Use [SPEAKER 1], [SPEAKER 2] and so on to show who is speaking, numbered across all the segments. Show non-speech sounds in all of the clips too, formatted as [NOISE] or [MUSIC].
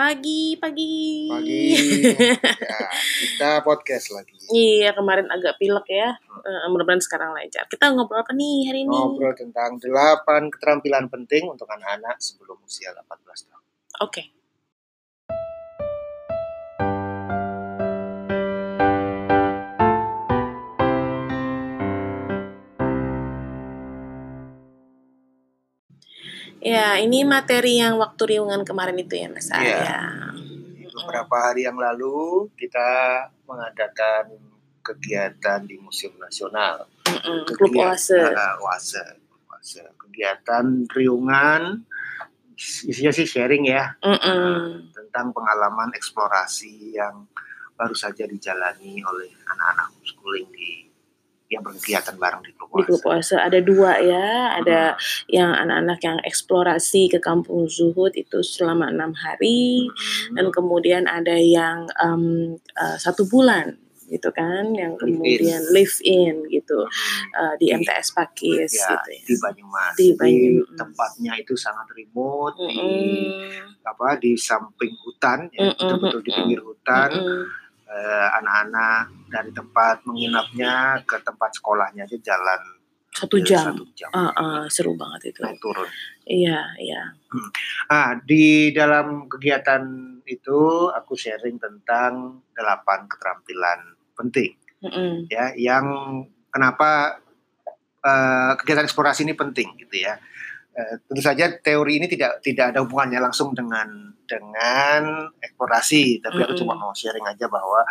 [SPEAKER 1] Pagi, pagi.
[SPEAKER 2] Pagi. [LAUGHS] ya, kita podcast lagi.
[SPEAKER 1] Iya, kemarin agak pilek ya. Uh, mudah-mudahan sekarang lancar. Kita ngobrol apa nih hari ini?
[SPEAKER 2] Ngobrol tentang 8 keterampilan penting untuk anak-anak sebelum usia 18 tahun.
[SPEAKER 1] Oke. Ya, ini materi yang waktu riungan kemarin itu ya, Mas. Arya.
[SPEAKER 2] Beberapa hari yang lalu kita mengadakan kegiatan di Museum Nasional.
[SPEAKER 1] Mm-mm, Klub
[SPEAKER 2] Kegiatan-
[SPEAKER 1] Oase.
[SPEAKER 2] Oase. Oase. Kegiatan riungan isinya sih sharing ya
[SPEAKER 1] Mm-mm.
[SPEAKER 2] tentang pengalaman eksplorasi yang baru saja dijalani oleh anak-anak homeschooling di yang berkegiatan bareng di Klub
[SPEAKER 1] Di Klub
[SPEAKER 2] Oase.
[SPEAKER 1] Ada dua ya, ada yang anak-anak yang eksplorasi ke Kampung Zuhud itu selama enam hari,
[SPEAKER 2] Hmm.
[SPEAKER 1] dan kemudian ada yang em, eh, satu bulan gitu kan, yang
[SPEAKER 2] Live in.
[SPEAKER 1] kemudian live in gitu
[SPEAKER 2] Hmm.
[SPEAKER 1] eh, di MTS Pakis
[SPEAKER 2] ya,
[SPEAKER 1] gitu ya.
[SPEAKER 2] di Banyumas.
[SPEAKER 1] Di Banyumas.
[SPEAKER 2] tempatnya itu sangat remote di
[SPEAKER 1] Mm-mm.
[SPEAKER 2] apa di samping hutan, ya,
[SPEAKER 1] Mm-mm,
[SPEAKER 2] betul-betul di pinggir hutan. Eh, anak-anak dari tempat menginapnya ke tempat sekolahnya aja jalan
[SPEAKER 1] Satu
[SPEAKER 2] eh,
[SPEAKER 1] jam.
[SPEAKER 2] satu jam.
[SPEAKER 1] Ah, ah, seru banget itu.
[SPEAKER 2] Naik turun.
[SPEAKER 1] Iya, iya.
[SPEAKER 2] Ah, di dalam kegiatan itu aku sharing tentang delapan keterampilan penting
[SPEAKER 1] Mm-mm.
[SPEAKER 2] ya yang kenapa eh, kegiatan eksplorasi ini penting gitu ya. Eh, tentu saja teori ini tidak tidak ada hubungannya langsung dengan dengan eksplorasi, tapi aku
[SPEAKER 1] Mm-mm.
[SPEAKER 2] cuma mau sharing aja bahwa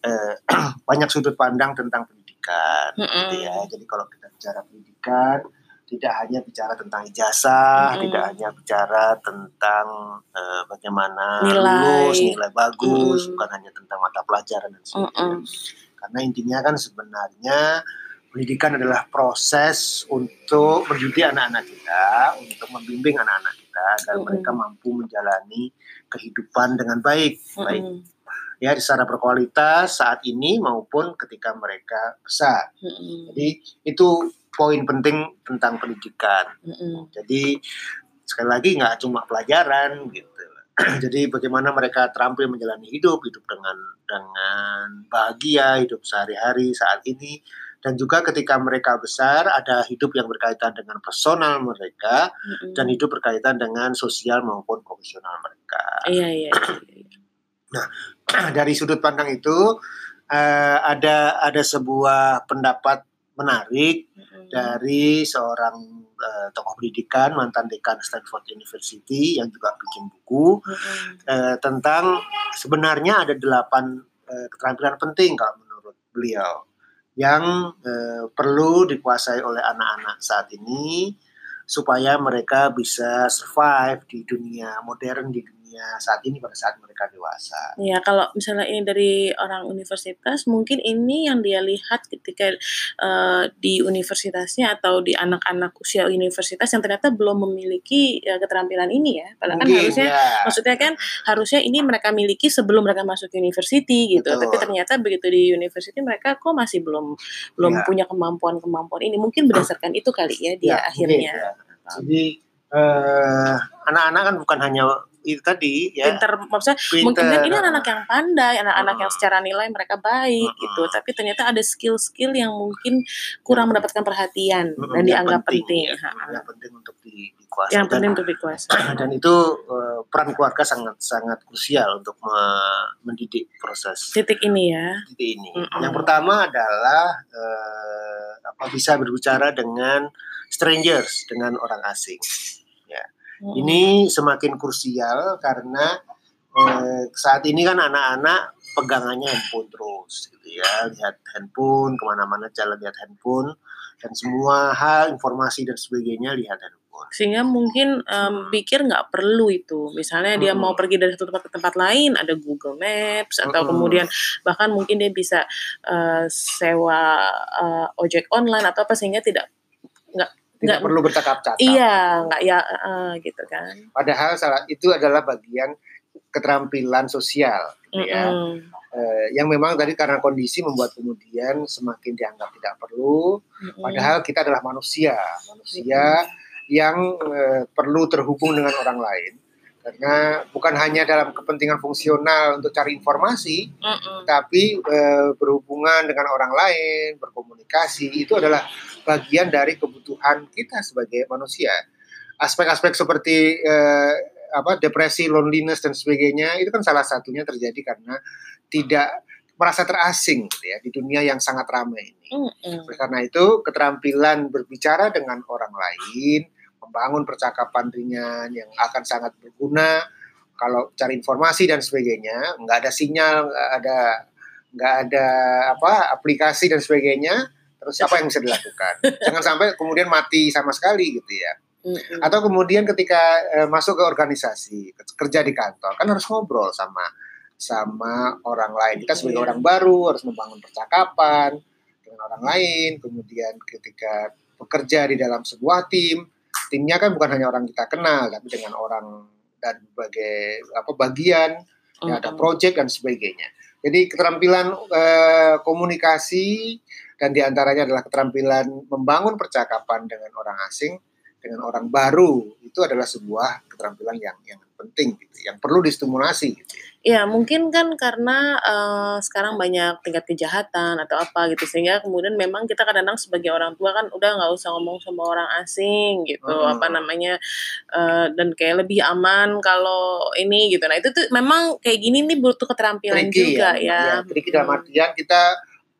[SPEAKER 2] eh, [CLEARS THROAT] banyak sudut pandang tentang pendidikan gitu ya. Jadi kalau kita bicara pendidikan tidak hanya bicara tentang ijazah,
[SPEAKER 1] Mm-mm.
[SPEAKER 2] tidak hanya bicara tentang eh, bagaimana
[SPEAKER 1] Nilai.
[SPEAKER 2] lulus, nilai bagus,
[SPEAKER 1] Mm-mm.
[SPEAKER 2] bukan hanya tentang mata pelajaran dan sebagainya.
[SPEAKER 1] Mm-mm.
[SPEAKER 2] Karena intinya kan sebenarnya pendidikan adalah proses untuk mendidik anak-anak kita, untuk membimbing anak-anak kita agar
[SPEAKER 1] Mm-mm.
[SPEAKER 2] mereka mampu menjalani kehidupan dengan baik, baik
[SPEAKER 1] Mm-mm.
[SPEAKER 2] ya secara berkualitas saat ini maupun ketika mereka besar.
[SPEAKER 1] Mm-mm.
[SPEAKER 2] Jadi itu poin penting tentang pendidikan.
[SPEAKER 1] Mm-mm.
[SPEAKER 2] Jadi sekali lagi nggak cuma pelajaran gitu. [CLEARS THROAT] Jadi bagaimana mereka terampil menjalani hidup, hidup dengan dengan bahagia, hidup sehari-hari saat ini, dan juga ketika mereka besar ada hidup yang berkaitan dengan personal mereka
[SPEAKER 1] Mm-mm.
[SPEAKER 2] dan hidup berkaitan dengan sosial maupun profesional mereka.
[SPEAKER 1] Iya, iya. iya. [CLEARS THROAT]
[SPEAKER 2] Dari sudut pandang itu eh, ada ada sebuah pendapat menarik
[SPEAKER 1] Mm-mm.
[SPEAKER 2] dari seorang eh, tokoh pendidikan mantan dekan Stanford University yang juga bikin buku
[SPEAKER 1] Mm-mm.
[SPEAKER 2] eh, tentang sebenarnya ada delapan eh, keterampilan penting kalau menurut beliau yang eh, perlu dikuasai oleh anak-anak saat ini supaya mereka bisa survive di dunia modern di dunia saat ini pada saat mereka dewasa.
[SPEAKER 1] Ya, kalau misalnya ini dari orang universitas, mungkin ini yang dia lihat ketika eh, di universitasnya atau di anak-anak usia universitas yang ternyata belum memiliki eh, keterampilan ini ya. Padahal kan
[SPEAKER 2] Mungkin,
[SPEAKER 1] harusnya,
[SPEAKER 2] ya.
[SPEAKER 1] maksudnya kan harusnya ini mereka miliki sebelum mereka masuk university gitu.
[SPEAKER 2] Betul.
[SPEAKER 1] Tapi ternyata begitu di university mereka kok masih belum belum
[SPEAKER 2] Ya.
[SPEAKER 1] punya kemampuan-kemampuan ini. Mungkin berdasarkan itu kali ya dia
[SPEAKER 2] Ya,
[SPEAKER 1] akhirnya
[SPEAKER 2] mungkin, ya. Jadi eh, anak-anak kan bukan hanya itu tadi ya
[SPEAKER 1] pinter maksudnya mungkin kan ini anak-anak yang pandai, anak-anak yang
[SPEAKER 2] Hmm.
[SPEAKER 1] secara nilai mereka baik
[SPEAKER 2] Hmm.
[SPEAKER 1] gitu, tapi ternyata ada skill-skill yang mungkin kurang mendapatkan perhatian
[SPEAKER 2] Mm,
[SPEAKER 1] dan
[SPEAKER 2] yang
[SPEAKER 1] dianggap penting,
[SPEAKER 2] ya,
[SPEAKER 1] Ha-ha.
[SPEAKER 2] yang penting untuk di, dikuasai
[SPEAKER 1] yang
[SPEAKER 2] dan,
[SPEAKER 1] penting untuk dikuasai. [CLEARS THROAT]
[SPEAKER 2] dan itu eh, peran keluarga sangat sangat krusial untuk me- mendidik proses
[SPEAKER 1] Titik ini ya.
[SPEAKER 2] titik ini.
[SPEAKER 1] Mm-mm.
[SPEAKER 2] Yang pertama adalah eh, apa bisa berbicara dengan strangers dengan orang asing.
[SPEAKER 1] Hmm.
[SPEAKER 2] Ini semakin krusial karena eh, saat ini kan anak-anak pegangannya handphone terus, gitu ya, lihat handphone ke mana-mana jalan lihat handphone dan semua hal informasi dan sebagainya lihat handphone.
[SPEAKER 1] sehingga mungkin em, pikir nggak perlu itu. Misalnya dia mau pergi dari satu tempat ke tempat lain, ada Google Maps atau kemudian bahkan mungkin dia bisa eh, sewa eh, ojek online atau apa sehingga tidak nggak
[SPEAKER 2] Tidak perlu bercakap-cakap.
[SPEAKER 1] iya nggak ya eh, gitu kan.
[SPEAKER 2] Padahal salah itu adalah bagian keterampilan sosial, gitu ya.
[SPEAKER 1] Mm-mm.
[SPEAKER 2] Eh, yang memang tadi karena kondisi membuat kemudian semakin dianggap tidak perlu.
[SPEAKER 1] Mm-mm.
[SPEAKER 2] Padahal kita adalah manusia, manusia yang eh, perlu terhubung dengan orang lain. Karena bukan hanya dalam kepentingan fungsional untuk cari informasi,
[SPEAKER 1] Mm-mm.
[SPEAKER 2] tapi eh, berhubungan dengan orang lain, berkomunikasi itu adalah bagian dari kebutuhan kita sebagai manusia. Aspek-aspek seperti eh, apa depresi, loneliness dan sebagainya itu kan salah satunya terjadi karena tidak merasa terasing gitu ya di dunia yang sangat ramai ini.
[SPEAKER 1] Mm-mm.
[SPEAKER 2] Oleh karena itu, keterampilan berbicara dengan orang lain, membangun percakapan ringan yang akan sangat berguna kalau cari informasi dan sebagainya, nggak ada sinyal, nggak ada nggak ada apa aplikasi dan sebagainya, terus apa yang bisa dilakukan? [LAUGHS] Jangan sampai kemudian mati sama sekali gitu ya. Atau kemudian ketika eh, masuk ke organisasi, ke- kerja di kantor, kan harus ngobrol sama sama orang lain. Kita sebagai
[SPEAKER 1] Iya.
[SPEAKER 2] orang baru harus membangun percakapan dengan orang lain. Kemudian ketika bekerja di dalam sebuah tim, timnya kan bukan hanya orang kita kenal, tapi dengan orang dan berbagai apa bagian, ya, ada project dan sebagainya. Jadi keterampilan eh, komunikasi dan di antaranya adalah keterampilan membangun percakapan dengan orang asing, dengan orang baru itu adalah sebuah keterampilan yang yang penting gitu, yang perlu distimulasi gitu. ya.
[SPEAKER 1] Ya mungkin kan karena eh, sekarang banyak tingkat kejahatan atau apa gitu sehingga kemudian memang kita kadang-kadang sebagai orang tua kan udah nggak usah ngomong sama orang asing gitu
[SPEAKER 2] Hmm.
[SPEAKER 1] apa namanya eh, dan kayak lebih aman kalau ini gitu. Nah itu tuh memang kayak gini nih butuh keterampilan
[SPEAKER 2] Tricky
[SPEAKER 1] juga
[SPEAKER 2] ya,
[SPEAKER 1] ya.
[SPEAKER 2] tricky dalam
[SPEAKER 1] Hmm.
[SPEAKER 2] artian kita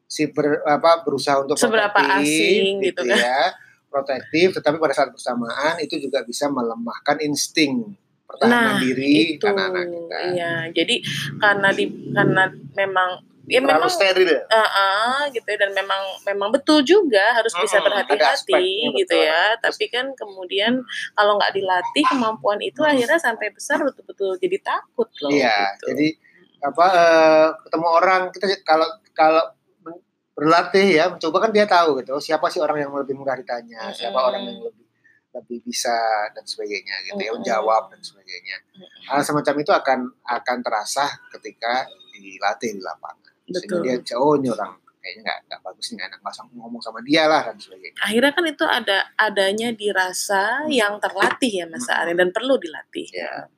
[SPEAKER 2] si ber, apa berusaha untuk
[SPEAKER 1] Seberapa
[SPEAKER 2] protektif,
[SPEAKER 1] asing gitu kan.
[SPEAKER 2] ya, protektif, tetapi pada saat bersamaan itu juga bisa melemahkan insting pertahanan
[SPEAKER 1] Nah,
[SPEAKER 2] diri
[SPEAKER 1] itu
[SPEAKER 2] anak-anak kita.
[SPEAKER 1] iya jadi karena di karena memang ya
[SPEAKER 2] Terlalu
[SPEAKER 1] memang
[SPEAKER 2] steril. ya.
[SPEAKER 1] Ah, ah, gitu ya, dan memang memang betul juga harus bisa berhati-hati gitu
[SPEAKER 2] betul.
[SPEAKER 1] ya tapi kan kemudian kalau nggak dilatih kemampuan itu akhirnya sampai besar betul-betul jadi takut loh
[SPEAKER 2] Iya,
[SPEAKER 1] gitu.
[SPEAKER 2] jadi apa eh, ketemu orang kita kalau kalau berlatih ya mencoba kan dia tahu gitu siapa sih orang yang lebih mudah ditanya, siapa orang yang lebih lebih bisa dan sebagainya gitu ya
[SPEAKER 1] Mm-mm.
[SPEAKER 2] menjawab dan sebagainya. Hal semacam itu akan akan terasa ketika dilatih di lapangan. Sehingga dia jauh nih orang kayaknya nggak nggak bagus nih nggak enak langsung ngomong sama dia lah dan sebagainya.
[SPEAKER 1] akhirnya kan itu ada adanya dirasa yang terlatih ya Mas. Ari dan perlu dilatih
[SPEAKER 2] Ya.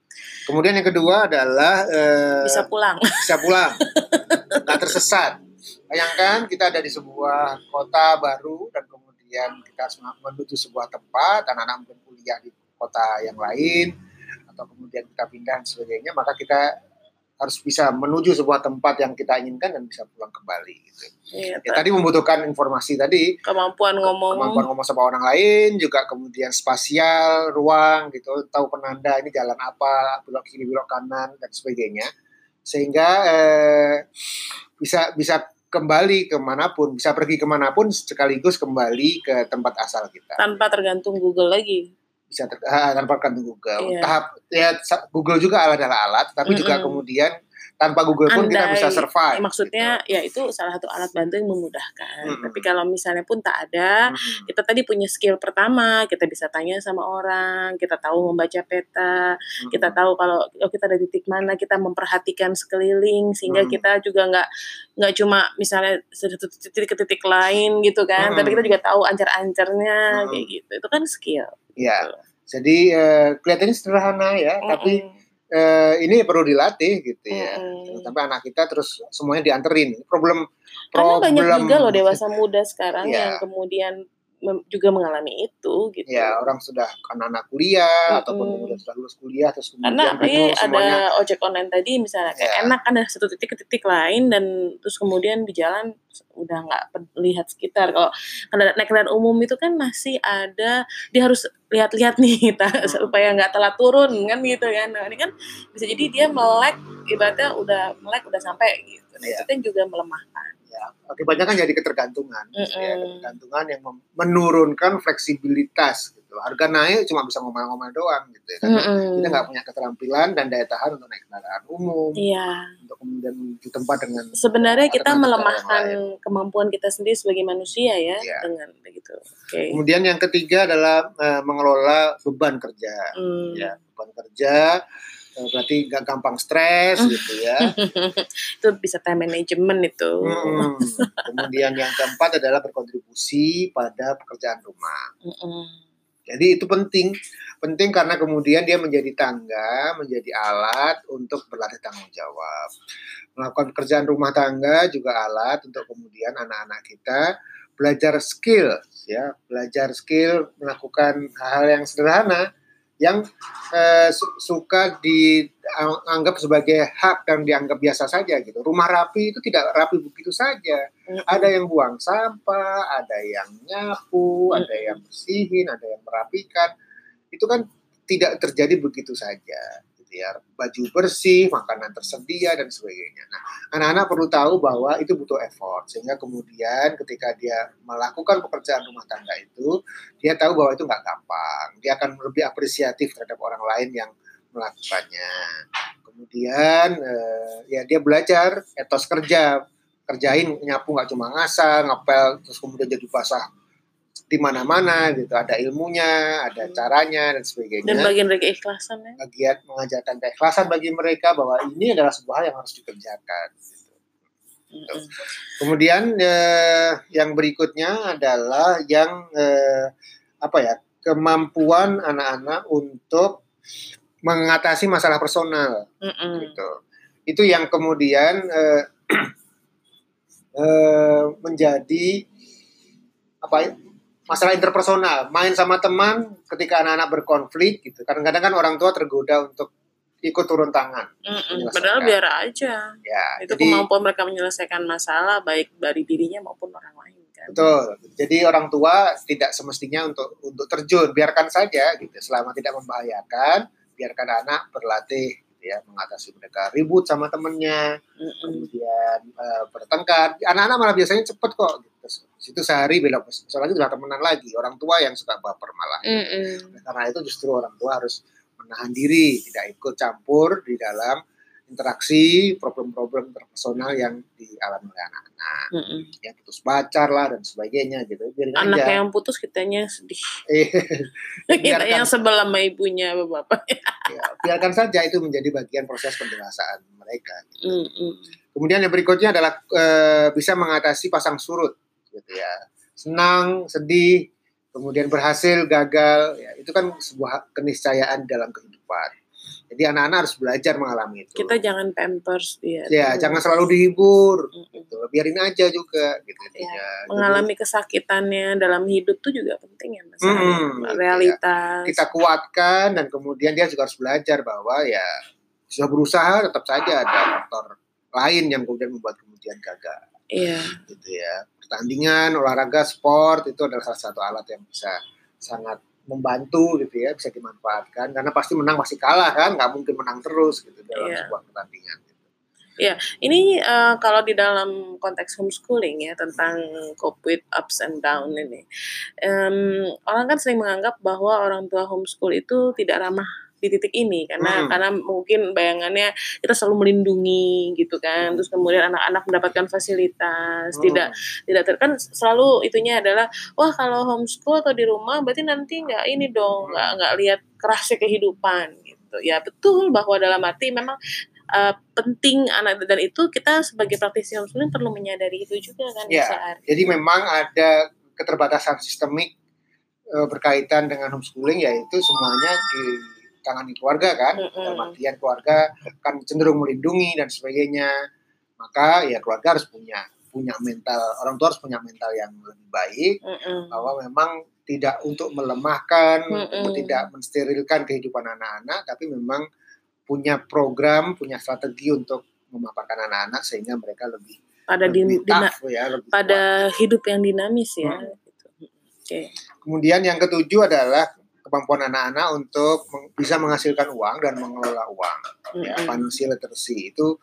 [SPEAKER 2] Kemudian yang kedua adalah eh,
[SPEAKER 1] bisa pulang [LAUGHS]
[SPEAKER 2] bisa pulang, nggak tersesat. Bayangkan kita ada di sebuah kota baru dan kemudian kita menuju sebuah tempat, anak-anak mungkin kuliah di kota yang lain, atau kemudian kita pindah dan sebagainya, maka kita harus bisa menuju sebuah tempat yang kita inginkan dan bisa pulang kembali. Gitu.
[SPEAKER 1] Iya,
[SPEAKER 2] Ya, tadi membutuhkan informasi tadi,
[SPEAKER 1] kemampuan ngomong
[SPEAKER 2] kemampuan ngomong sama orang lain, juga kemudian spasial, ruang gitu, tahu penanda ini jalan apa, belok kiri, belok kanan dan sebagainya, sehingga eh, bisa bisa kembali ke mana pun, bisa pergi ke mana pun sekaligus kembali ke tempat asal kita.
[SPEAKER 1] tanpa tergantung Google lagi
[SPEAKER 2] Bisa ter, ah, tanpa kan Google.
[SPEAKER 1] Iya.
[SPEAKER 2] Tahap ya Google juga adalah alat, tapi juga
[SPEAKER 1] Mm-mm.
[SPEAKER 2] kemudian tanpa Google pun kita
[SPEAKER 1] Andai-
[SPEAKER 2] bisa survive.
[SPEAKER 1] maksudnya
[SPEAKER 2] gitu.
[SPEAKER 1] ya itu salah satu alat bantu yang memudahkan.
[SPEAKER 2] Mm-mm.
[SPEAKER 1] Tapi kalau misalnya pun tak ada,
[SPEAKER 2] Mm-mm.
[SPEAKER 1] kita tadi punya skill pertama, kita bisa tanya sama orang, kita tahu membaca peta, kita tahu kalau oh, kita ada titik mana, kita memperhatikan sekeliling sehingga
[SPEAKER 2] Hmm.
[SPEAKER 1] kita juga nggak nggak cuma misalnya satu titik ke titik lain gitu kan,
[SPEAKER 2] Hmm.
[SPEAKER 1] tapi kita juga tahu ancar-ancarnya
[SPEAKER 2] Hmm.
[SPEAKER 1] kayak gitu. Itu kan skill.
[SPEAKER 2] Ya,
[SPEAKER 1] gitu.
[SPEAKER 2] jadi eh, kelihatannya sederhana ya, tapi
[SPEAKER 1] Mm-mm.
[SPEAKER 2] Eh, ini perlu dilatih gitu ya.
[SPEAKER 1] Mm-mm.
[SPEAKER 2] Sampai anak kita terus semuanya dianterin. Problem
[SPEAKER 1] Karena
[SPEAKER 2] problem
[SPEAKER 1] banyak juga loh dewasa muda sekarang
[SPEAKER 2] Iya.
[SPEAKER 1] yang kemudian juga mengalami itu gitu.
[SPEAKER 2] Ya, orang sudah kan anak kuliah
[SPEAKER 1] Mm-mm.
[SPEAKER 2] ataupun kemudian sudah lulus kuliah terus
[SPEAKER 1] Karena
[SPEAKER 2] kemudian
[SPEAKER 1] apalagi
[SPEAKER 2] bingung
[SPEAKER 1] ada
[SPEAKER 2] semuanya.
[SPEAKER 1] ojek online tadi misalnya kayak
[SPEAKER 2] Ya.
[SPEAKER 1] enak kan dari satu titik ke titik lain dan terus kemudian di jalan udah nggak lihat sekitar. Kalau kendaraan- naik kendaraan umum itu kan masih ada dia harus lihat-lihat nih [LAUGHS] ta-
[SPEAKER 2] Hmm.
[SPEAKER 1] supaya nggak telat turun kan gitu kan. Nah, ini kan bisa jadi dia melek ibaratnya udah melek udah sampai gitu. Nah,
[SPEAKER 2] Ya.
[SPEAKER 1] itu kan juga melemahkan.
[SPEAKER 2] Ya, akibatnya kan jadi ketergantungan. gitu ya.
[SPEAKER 1] Mm-mm.
[SPEAKER 2] Ketergantungan yang menurunkan fleksibilitas gitu. Harga naik cuma bisa ngomel-ngomel doang gitu ya. Karena
[SPEAKER 1] Mm-mm.
[SPEAKER 2] kita nggak punya keterampilan dan daya tahan untuk naik kendaraan umum,
[SPEAKER 1] Iya.
[SPEAKER 2] untuk kemudian di tempat dengan
[SPEAKER 1] Sebenarnya kita melemahkan kemampuan kita sendiri sebagai manusia ya
[SPEAKER 2] Iya.
[SPEAKER 1] dengan begitu. Oke.
[SPEAKER 2] Kemudian yang ketiga adalah eh, mengelola beban kerja.
[SPEAKER 1] Hmm.
[SPEAKER 2] Ya, beban kerja berarti gak gampang stres
[SPEAKER 1] Hmm.
[SPEAKER 2] gitu ya. [LAUGHS]
[SPEAKER 1] itu bisa time management itu.
[SPEAKER 2] Hmm. Kemudian yang keempat adalah berkontribusi pada pekerjaan rumah.
[SPEAKER 1] Mm-mm.
[SPEAKER 2] Jadi itu penting, penting karena kemudian dia menjadi tangga, menjadi alat untuk berlatih tanggung jawab. Melakukan pekerjaan rumah tangga juga alat untuk kemudian anak-anak kita belajar skill, ya, belajar skill melakukan hal-hal yang sederhana yang eh, suka dianggap sebagai hak dan dianggap biasa saja gitu. Rumah rapi itu tidak rapi begitu saja. Ada yang buang sampah, ada yang nyapu, ada yang bersihin, ada yang merapikan. Itu kan tidak terjadi begitu saja baju bersih, makanan tersedia dan sebagainya. Nah, anak-anak perlu tahu bahwa itu butuh effort sehingga kemudian ketika dia melakukan pekerjaan rumah tangga itu, dia tahu bahwa itu nggak gampang. Dia akan lebih apresiatif terhadap orang lain yang melakukannya. Kemudian eh, ya dia belajar etos kerja, kerjain nyapu nggak cuma ngasal, ngepel terus kemudian jadi basah di mana-mana gitu ada ilmunya ada hmm. caranya dan sebagainya
[SPEAKER 1] dan bagian dari keikhlasan ya
[SPEAKER 2] bagian mengajarkan keikhlasan bagi mereka bahwa ini adalah sebuah hal yang harus dikerjakan gitu. Hmm. kemudian eh, yang berikutnya adalah yang eh, apa ya kemampuan anak-anak untuk mengatasi masalah personal mm gitu itu yang kemudian eh, [CLEARS THROAT] eh, menjadi apa ya, masalah interpersonal, main sama teman ketika anak-anak berkonflik gitu. Kadang-kadang kan orang tua tergoda untuk ikut turun tangan.
[SPEAKER 1] Mm Padahal biar aja. Ya, itu jadi, kemampuan mereka menyelesaikan masalah baik dari dirinya maupun orang lain kan.
[SPEAKER 2] Betul. Jadi orang tua tidak semestinya untuk untuk terjun, biarkan saja gitu. Selama tidak membahayakan, biarkan anak berlatih gitu ya mengatasi mereka ribut sama temennya, mm -mm. kemudian uh, bertengkar. Anak-anak malah biasanya cepet kok. Gitu situ sehari belok lagi sudah temenan lagi orang tua yang suka baper malah mm -hmm. karena itu justru orang tua harus menahan diri tidak ikut campur di dalam interaksi problem-problem personal yang dialami oleh anak-anak mm -hmm. ya putus pacar lah dan sebagainya gitu
[SPEAKER 1] Biarin anak aja. yang putus kitanya sedih [LAUGHS] kita yang sebelah sama ibunya bapak
[SPEAKER 2] ya, biarkan saja itu menjadi bagian proses pendewasaan mereka gitu. mm -hmm. kemudian yang berikutnya adalah e, bisa mengatasi pasang surut gitu ya. Senang sedih kemudian berhasil gagal ya itu kan sebuah keniscayaan dalam kehidupan. Jadi anak-anak harus belajar mengalami itu.
[SPEAKER 1] Kita jangan pampers
[SPEAKER 2] dia ya gitu. jangan selalu dihibur gitu. Biarin aja juga gitu
[SPEAKER 1] ya, mengalami jadi, kesakitannya dalam hidup tuh juga penting ya mas. Mm, gitu realitas.
[SPEAKER 2] Ya. kita kuatkan dan kemudian dia juga harus belajar bahwa ya sudah berusaha tetap saja ada faktor lain yang kemudian membuat kemudian gagal
[SPEAKER 1] Iya.
[SPEAKER 2] Gitu ya. Pertandingan, olahraga, sport itu adalah salah satu alat yang bisa sangat membantu gitu ya, bisa dimanfaatkan karena pasti menang pasti kalah kan, nggak mungkin menang terus gitu dalam iya. sebuah pertandingan. Gitu.
[SPEAKER 1] Ya, ini uh, kalau di dalam konteks homeschooling ya tentang cope with ups and down ini, um, orang kan sering menganggap bahwa orang tua homeschool itu tidak ramah di titik ini karena hmm. karena mungkin bayangannya kita selalu melindungi gitu kan terus kemudian anak-anak mendapatkan fasilitas hmm. tidak tidak ter kan selalu itunya adalah wah kalau homeschool atau di rumah berarti nanti nggak ini dong nggak nggak lihat kerasnya kehidupan gitu ya betul bahwa dalam arti memang uh, penting anak dan itu kita sebagai praktisi homeschooling perlu menyadari itu juga kan
[SPEAKER 2] ya, jadi memang ada keterbatasan sistemik uh, berkaitan dengan homeschooling yaitu semuanya di tangani keluarga kan artian keluarga kan cenderung melindungi dan sebagainya maka ya keluarga harus punya punya mental orang tua harus punya mental yang lebih baik mm bahwa memang tidak untuk melemahkan mm -hmm. tidak mensterilkan kehidupan anak-anak tapi memang punya program punya strategi untuk memaparkan anak-anak sehingga mereka lebih
[SPEAKER 1] pada lebih tough, ya lebih pada kuat. hidup yang dinamis ya hmm. gitu.
[SPEAKER 2] Okay. Kemudian yang ketujuh adalah kemampuan anak-anak untuk bisa menghasilkan uang dan mengelola uang. Ya, financial literacy itu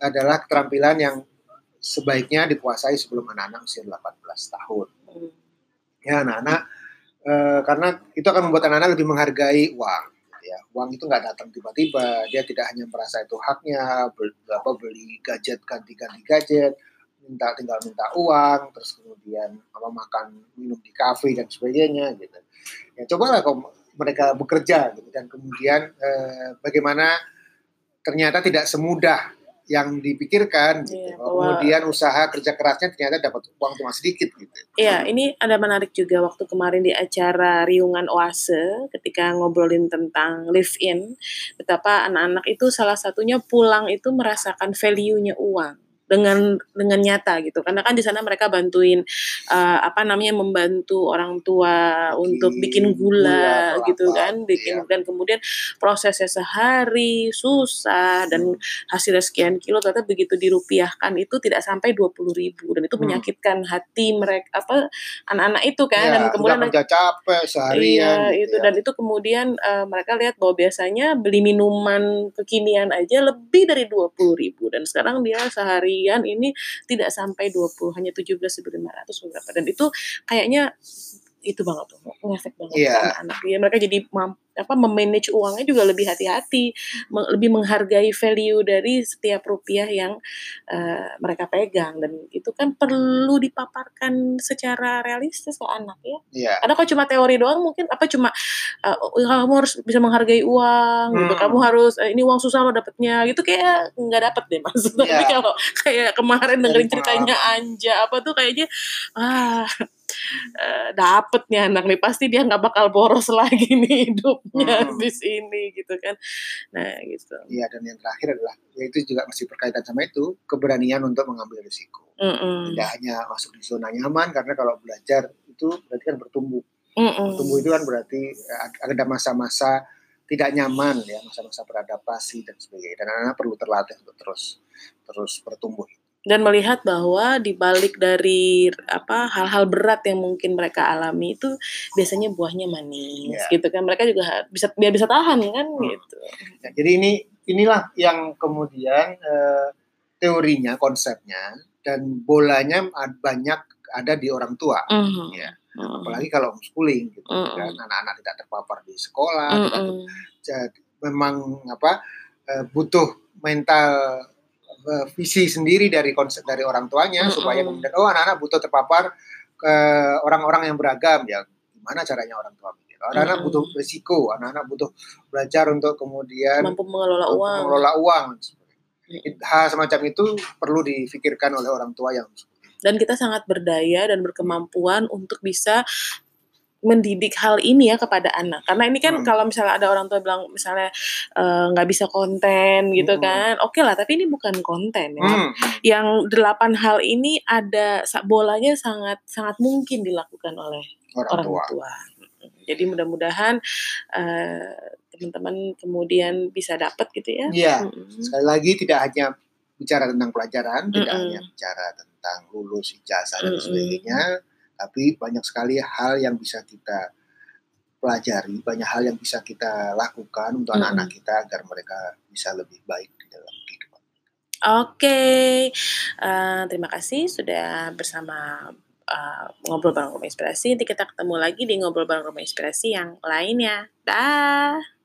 [SPEAKER 2] adalah keterampilan yang sebaiknya dikuasai sebelum anak-anak usia 18 tahun. Mm. Ya, anak-anak e, karena itu akan membuat anak-anak lebih menghargai uang. Ya, uang itu nggak datang tiba-tiba. Dia tidak hanya merasa itu haknya, beli, apa, beli gadget ganti-ganti gadget, minta tinggal minta uang, terus kemudian apa makan minum di kafe dan sebagainya gitu ya cobalah kalau mereka bekerja gitu dan kemudian eh, bagaimana ternyata tidak semudah yang dipikirkan gitu.
[SPEAKER 1] Iya, bahwa-
[SPEAKER 2] Kemudian usaha kerja kerasnya ternyata dapat uang cuma sedikit gitu.
[SPEAKER 1] Iya, ini ada menarik juga waktu kemarin di acara Riungan Oase ketika ngobrolin tentang live in, betapa anak-anak itu salah satunya pulang itu merasakan value-nya uang dengan dengan nyata gitu karena kan di sana mereka bantuin eh, apa namanya membantu orang tua untuk bikin gula,
[SPEAKER 2] gula
[SPEAKER 1] gitu
[SPEAKER 2] apa,
[SPEAKER 1] kan bikin
[SPEAKER 2] iya.
[SPEAKER 1] dan kemudian prosesnya sehari susah dan hasilnya sekian kilo ternyata begitu dirupiahkan itu tidak sampai dua ribu dan itu
[SPEAKER 2] Hmm.
[SPEAKER 1] menyakitkan hati mereka apa anak-anak itu kan
[SPEAKER 2] Ya,
[SPEAKER 1] dan kemudian
[SPEAKER 2] udah capek seharian.
[SPEAKER 1] Iya,
[SPEAKER 2] gitu
[SPEAKER 1] itu
[SPEAKER 2] ya.
[SPEAKER 1] dan itu kemudian eh, mereka lihat bahwa biasanya beli minuman kekinian aja lebih dari 20.000 ribu dan sekarang dia seharian ini tidak sampai 20 hanya 17.500 beberapa. Dan itu kayaknya itu banget tuh ngefek banget
[SPEAKER 2] Iya.
[SPEAKER 1] anak-anak ya mereka jadi mam- apa memanage uangnya juga lebih hati-hati lebih menghargai value dari setiap rupiah yang eh, mereka pegang dan itu kan perlu dipaparkan secara realistis ke anak ya
[SPEAKER 2] Iya.
[SPEAKER 1] karena kalau cuma teori doang mungkin apa cuma uh, kamu harus bisa menghargai uang gitu.
[SPEAKER 2] Hmm.
[SPEAKER 1] Kamu harus eh, ini uang susah lo dapetnya gitu kayak nggak dapet deh mas. Tapi
[SPEAKER 2] Iya.
[SPEAKER 1] kalau kayak kemarin dengerin ceritanya Anja apa tuh kayaknya ah eh, dapet nih anak nih pasti dia nggak bakal boros [LAUGHS] lagi nih hidupnya
[SPEAKER 2] Hmm.
[SPEAKER 1] di sini gitu kan. Nah gitu.
[SPEAKER 2] Iya dan yang terakhir adalah ya itu juga masih berkaitan sama itu keberanian untuk mengambil risiko.
[SPEAKER 1] Mm-mm.
[SPEAKER 2] Tidak hanya masuk di zona nyaman karena kalau belajar itu berarti kan bertumbuh.
[SPEAKER 1] Mm-mm.
[SPEAKER 2] Bertumbuh itu kan berarti eh, ada masa-masa tidak nyaman ya, masa-masa beradaptasi dan sebagainya. Dan anak-anak perlu terlatih untuk terus terus bertumbuh.
[SPEAKER 1] Dan melihat bahwa di balik dari apa hal-hal berat yang mungkin mereka alami itu biasanya buahnya manis
[SPEAKER 2] Iya.
[SPEAKER 1] gitu kan mereka juga bisa biar bisa tahan kan
[SPEAKER 2] Hmm.
[SPEAKER 1] gitu
[SPEAKER 2] Ya, jadi ini inilah yang kemudian eh, teorinya, konsepnya dan bolanya banyak ada di orang tua.
[SPEAKER 1] Mhm.
[SPEAKER 2] Ya.
[SPEAKER 1] Mhm.
[SPEAKER 2] Apalagi kalau homeschooling gitu
[SPEAKER 1] Mm-mm.
[SPEAKER 2] kan anak-anak tidak terpapar di sekolah, tidak
[SPEAKER 1] Mhm.
[SPEAKER 2] jadi memang apa eh, butuh mental eh, visi sendiri dari konsep dari orang tuanya
[SPEAKER 1] Mm-mm.
[SPEAKER 2] supaya kemudian oh anak-anak butuh terpapar ke orang-orang yang beragam. Ya gimana caranya orang tua mikir? Oh, anak-anak
[SPEAKER 1] Mm-mm.
[SPEAKER 2] butuh risiko anak-anak butuh belajar untuk kemudian
[SPEAKER 1] mampu mengelola uang.
[SPEAKER 2] mengelola uang. Hal semacam itu perlu difikirkan oleh orang tua yang
[SPEAKER 1] dan kita sangat berdaya dan berkemampuan untuk bisa mendidik hal ini ya kepada anak karena ini kan
[SPEAKER 2] Hmm.
[SPEAKER 1] kalau misalnya ada orang tua bilang misalnya eh, nggak bisa konten gitu
[SPEAKER 2] Hmm.
[SPEAKER 1] kan oke lah tapi ini bukan konten ya
[SPEAKER 2] Hmm,
[SPEAKER 1] yang delapan hal ini ada bolanya sangat sangat mungkin dilakukan oleh
[SPEAKER 2] orang,
[SPEAKER 1] orang
[SPEAKER 2] tua
[SPEAKER 1] tua. Jadi mudah-mudahan eh, teman-teman kemudian bisa dapat gitu ya.
[SPEAKER 2] Iya.
[SPEAKER 1] Mm-mm.
[SPEAKER 2] sekali lagi tidak hanya bicara tentang pelajaran, tidak
[SPEAKER 1] Mm-mm.
[SPEAKER 2] hanya bicara tentang lulus ijazah dan sebagainya, tapi banyak sekali hal yang bisa kita pelajari, banyak hal yang bisa kita lakukan untuk anak-anak kita agar mereka bisa lebih baik di dalam kehidupan.
[SPEAKER 1] Oke, Eh, terima kasih sudah bersama eh, ngobrol bareng Rumah Inspirasi. Nanti kita ketemu lagi di ngobrol bareng Rumah Inspirasi yang lainnya. Dah.